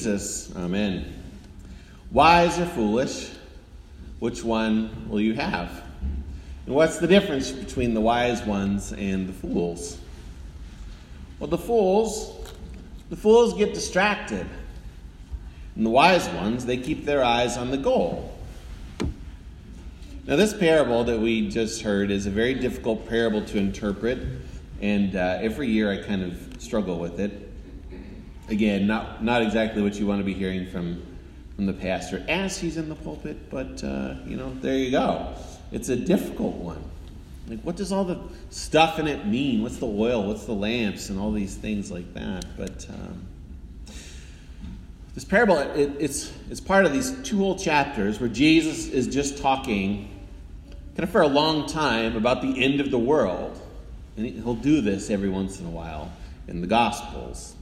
Jesus. Amen. Wise or foolish? Which one will you have? And what's the difference between the wise ones and the fools? Well, the fools, the fools get distracted. And the wise ones, they keep their eyes on the goal. Now, this parable that we just heard is a very difficult parable to interpret, and uh, every year I kind of struggle with it. Again, not, not exactly what you want to be hearing from, from the pastor as he's in the pulpit, but, uh, you know, there you go. It's a difficult one. Like, what does all the stuff in it mean? What's the oil? What's the lamps? And all these things like that. But um, this parable, it, it's, it's part of these two whole chapters where Jesus is just talking kind of for a long time about the end of the world. And he'll do this every once in a while in the Gospels.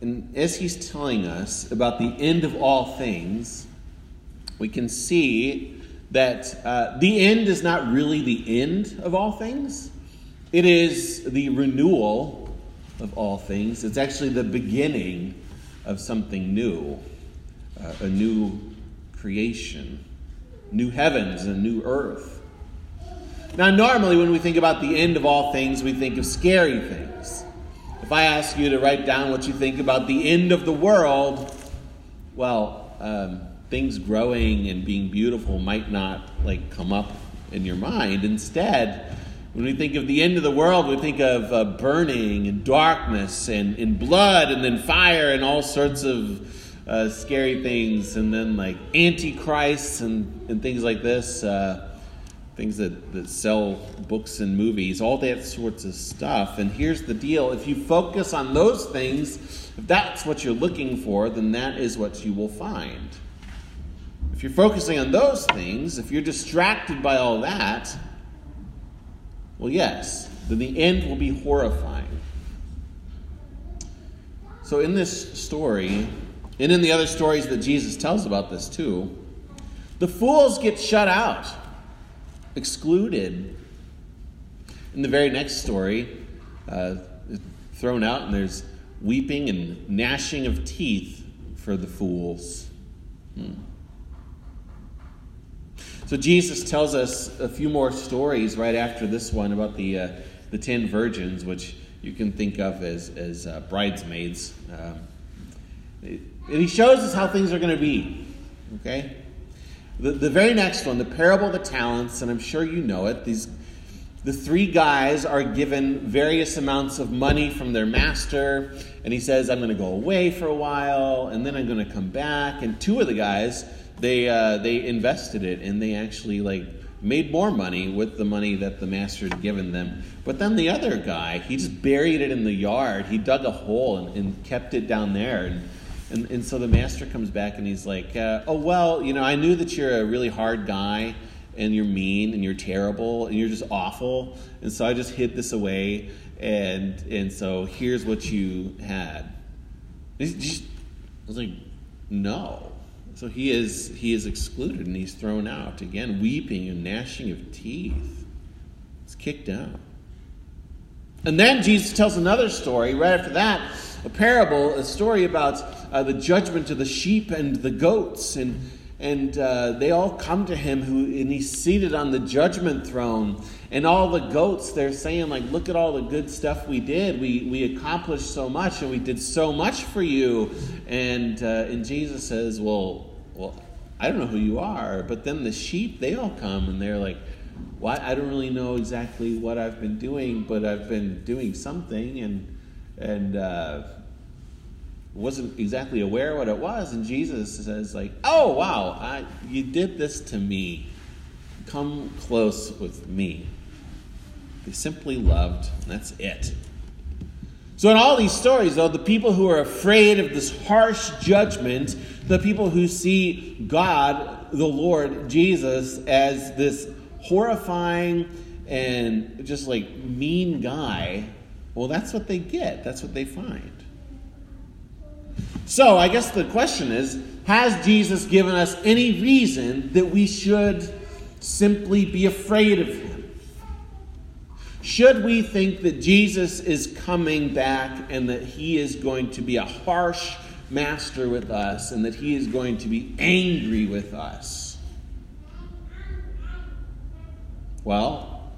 And as he's telling us about the end of all things, we can see that uh, the end is not really the end of all things, it is the renewal of all things. It's actually the beginning of something new, uh, a new creation, new heavens and new earth. Now, normally when we think about the end of all things, we think of scary things. If I ask you to write down what you think about the end of the world, well, um, things growing and being beautiful might not like come up in your mind. Instead, when we think of the end of the world, we think of uh, burning and darkness and, and blood and then fire and all sorts of uh, scary things, and then like antichrists and, and things like this. Uh, things that, that sell books and movies, all that sorts of stuff. And here's the deal if you focus on those things, if that's what you're looking for, then that is what you will find. If you're focusing on those things, if you're distracted by all that, well, yes, then the end will be horrifying. So, in this story, and in the other stories that Jesus tells about this too, the fools get shut out excluded. In the very next story, uh, thrown out, and there's weeping and gnashing of teeth for the fools. Hmm. So Jesus tells us a few more stories right after this one about the uh, the ten virgins, which you can think of as as uh, bridesmaids, um, and he shows us how things are going to be. Okay, the, the very next one, the parable of the talents, and I'm sure you know it. These the three guys are given various amounts of money from their master, and he says, "I'm going to go away for a while, and then I'm going to come back." And two of the guys, they uh, they invested it, and they actually like made more money with the money that the master had given them. But then the other guy, he just buried it in the yard. He dug a hole and, and kept it down there, and and, and so the master comes back and he's like, uh, Oh, well, you know, I knew that you're a really hard guy and you're mean and you're terrible and you're just awful. And so I just hid this away. And, and so here's what you had. Just, I was like, No. So he is, he is excluded and he's thrown out. Again, weeping and gnashing of teeth. He's kicked out. And then Jesus tells another story right after that a parable, a story about uh, the judgment of the sheep and the goats. And, and uh, they all come to him, who, and he's seated on the judgment throne. And all the goats, they're saying, like, look at all the good stuff we did. We, we accomplished so much, and we did so much for you. And, uh, and Jesus says, well, well, I don't know who you are. But then the sheep, they all come, and they're like, I don't really know exactly what I've been doing, but I've been doing something. And and uh, wasn't exactly aware what it was. And Jesus says, like, oh, wow, I, you did this to me. Come close with me. They simply loved, that's it. So, in all these stories, though, the people who are afraid of this harsh judgment, the people who see God, the Lord Jesus, as this horrifying and just like mean guy well, that's what they get, that's what they find. So, I guess the question is Has Jesus given us any reason that we should simply be afraid of him? Should we think that Jesus is coming back and that he is going to be a harsh master with us and that he is going to be angry with us. Well,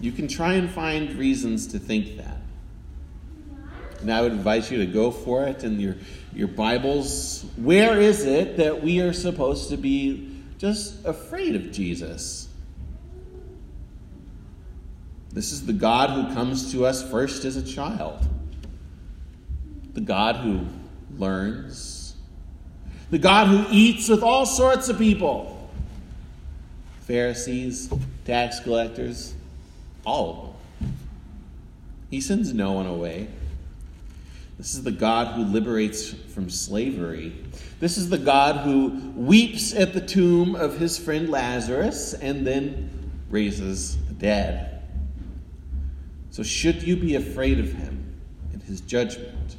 you can try and find reasons to think that. And I would advise you to go for it in your, your Bibles. Where is it that we are supposed to be just afraid of Jesus? This is the God who comes to us first as a child, the God who learns, the God who eats with all sorts of people Pharisees, tax collectors, all of them. He sends no one away. This is the God who liberates from slavery. This is the God who weeps at the tomb of his friend Lazarus and then raises the dead. So, should you be afraid of him and his judgment?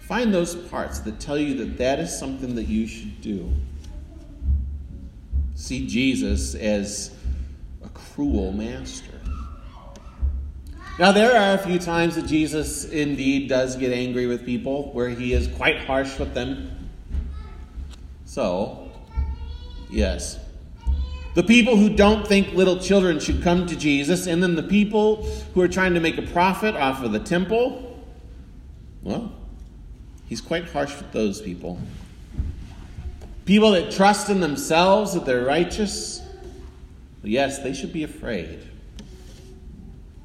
Find those parts that tell you that that is something that you should do. See Jesus as a cruel master. Now, there are a few times that Jesus indeed does get angry with people, where he is quite harsh with them. So, yes. The people who don't think little children should come to Jesus, and then the people who are trying to make a profit off of the temple, well, he's quite harsh with those people. People that trust in themselves that they're righteous, well, yes, they should be afraid.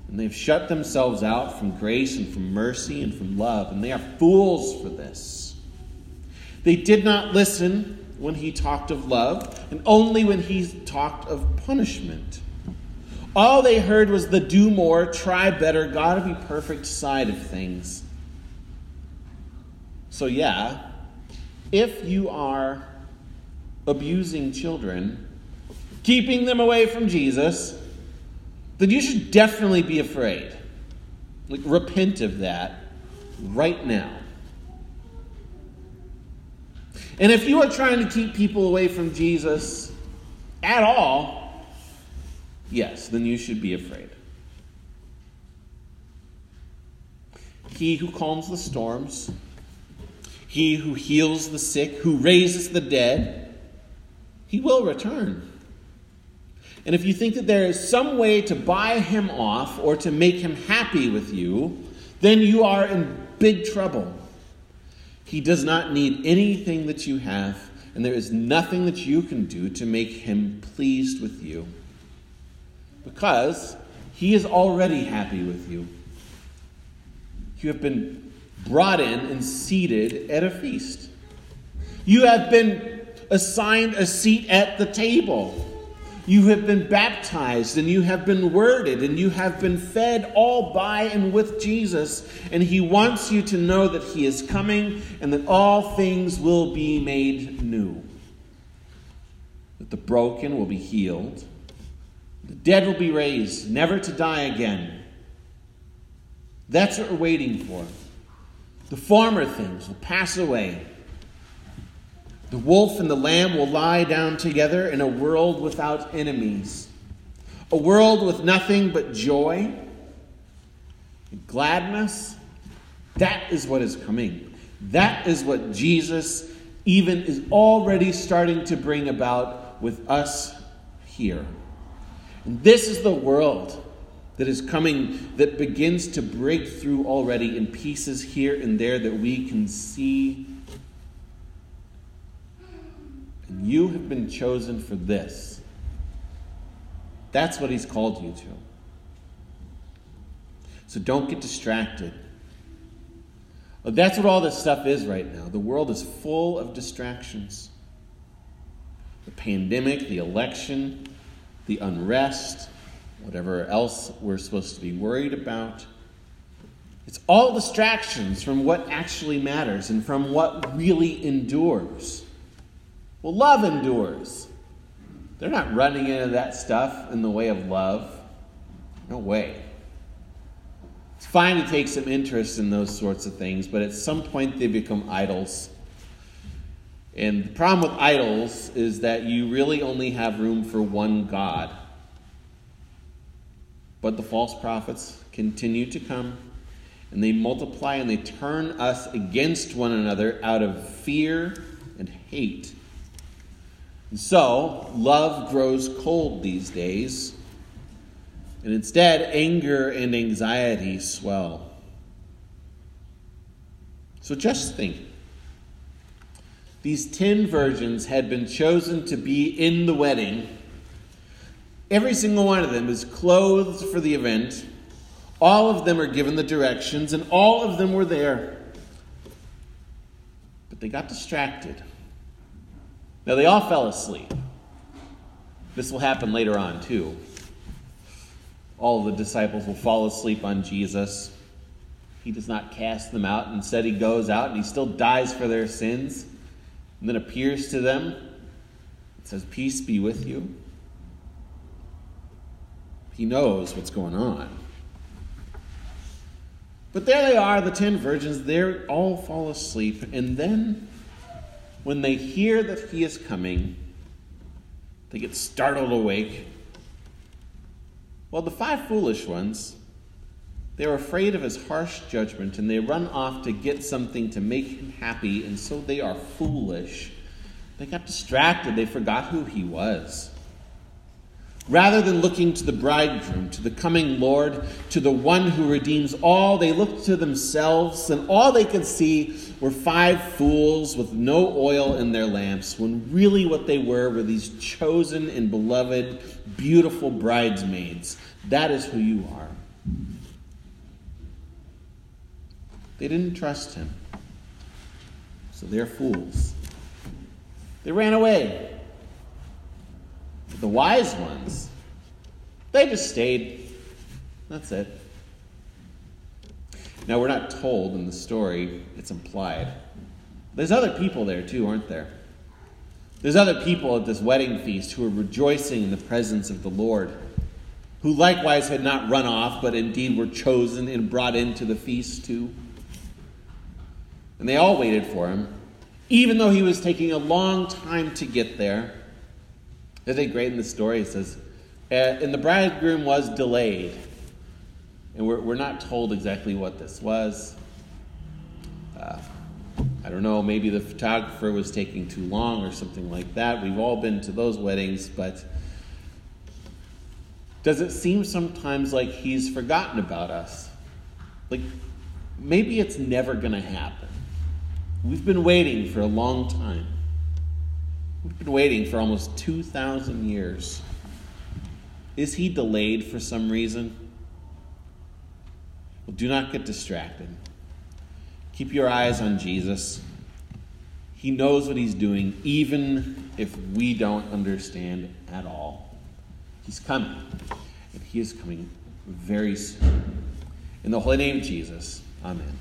And they've shut themselves out from grace and from mercy and from love, and they are fools for this. They did not listen when he talked of love, and only when he talked of punishment. All they heard was the do more, try better, gotta be perfect side of things. So, yeah, if you are abusing children, keeping them away from Jesus, then you should definitely be afraid. Like, repent of that right now. And if you are trying to keep people away from Jesus at all, yes, then you should be afraid. He who calms the storms, he who heals the sick, who raises the dead, he will return. And if you think that there is some way to buy him off or to make him happy with you, then you are in big trouble. He does not need anything that you have, and there is nothing that you can do to make him pleased with you. Because he is already happy with you. You have been brought in and seated at a feast. You have been assigned a seat at the table. You have been baptized and you have been worded and you have been fed all by and with Jesus. And He wants you to know that He is coming and that all things will be made new. That the broken will be healed, the dead will be raised, never to die again. That's what we're waiting for. The former things will pass away. The wolf and the lamb will lie down together in a world without enemies, a world with nothing but joy, and gladness. That is what is coming. That is what Jesus even is already starting to bring about with us here. And this is the world that is coming that begins to break through already in pieces here and there that we can see and you have been chosen for this. That's what he's called you to. So don't get distracted. Oh, that's what all this stuff is right now. The world is full of distractions the pandemic, the election, the unrest, whatever else we're supposed to be worried about. It's all distractions from what actually matters and from what really endures. Well, love endures. They're not running into that stuff in the way of love. No way. It's fine to take some interest in those sorts of things, but at some point they become idols. And the problem with idols is that you really only have room for one God. But the false prophets continue to come, and they multiply and they turn us against one another out of fear and hate. So, love grows cold these days, and instead, anger and anxiety swell. So just think. These ten virgins had been chosen to be in the wedding. Every single one of them is clothed for the event. All of them are given the directions, and all of them were there. But they got distracted. Now, they all fell asleep. This will happen later on, too. All the disciples will fall asleep on Jesus. He does not cast them out. Instead, he goes out and he still dies for their sins and then appears to them. It says, Peace be with you. He knows what's going on. But there they are, the ten virgins. They all fall asleep. And then, when they hear that he is coming, they get startled awake. Well, the five foolish ones, they're afraid of his harsh judgment and they run off to get something to make him happy, and so they are foolish. They got distracted, they forgot who he was. Rather than looking to the bridegroom, to the coming Lord, to the one who redeems all, they looked to themselves, and all they could see were five fools with no oil in their lamps, when really what they were were these chosen and beloved, beautiful bridesmaids. That is who you are. They didn't trust him, so they're fools. They ran away. The wise ones, they just stayed. That's it. Now, we're not told in the story, it's implied. There's other people there too, aren't there? There's other people at this wedding feast who are rejoicing in the presence of the Lord, who likewise had not run off, but indeed were chosen and brought into the feast too. And they all waited for him, even though he was taking a long time to get there. Isn't it great in the story? It says, and the bridegroom was delayed. And we're, we're not told exactly what this was. Uh, I don't know, maybe the photographer was taking too long or something like that. We've all been to those weddings, but does it seem sometimes like he's forgotten about us? Like maybe it's never going to happen. We've been waiting for a long time. We've been waiting for almost 2,000 years. Is he delayed for some reason? Well, do not get distracted. Keep your eyes on Jesus. He knows what he's doing, even if we don't understand at all. He's coming, and he is coming very soon. In the holy name of Jesus, amen.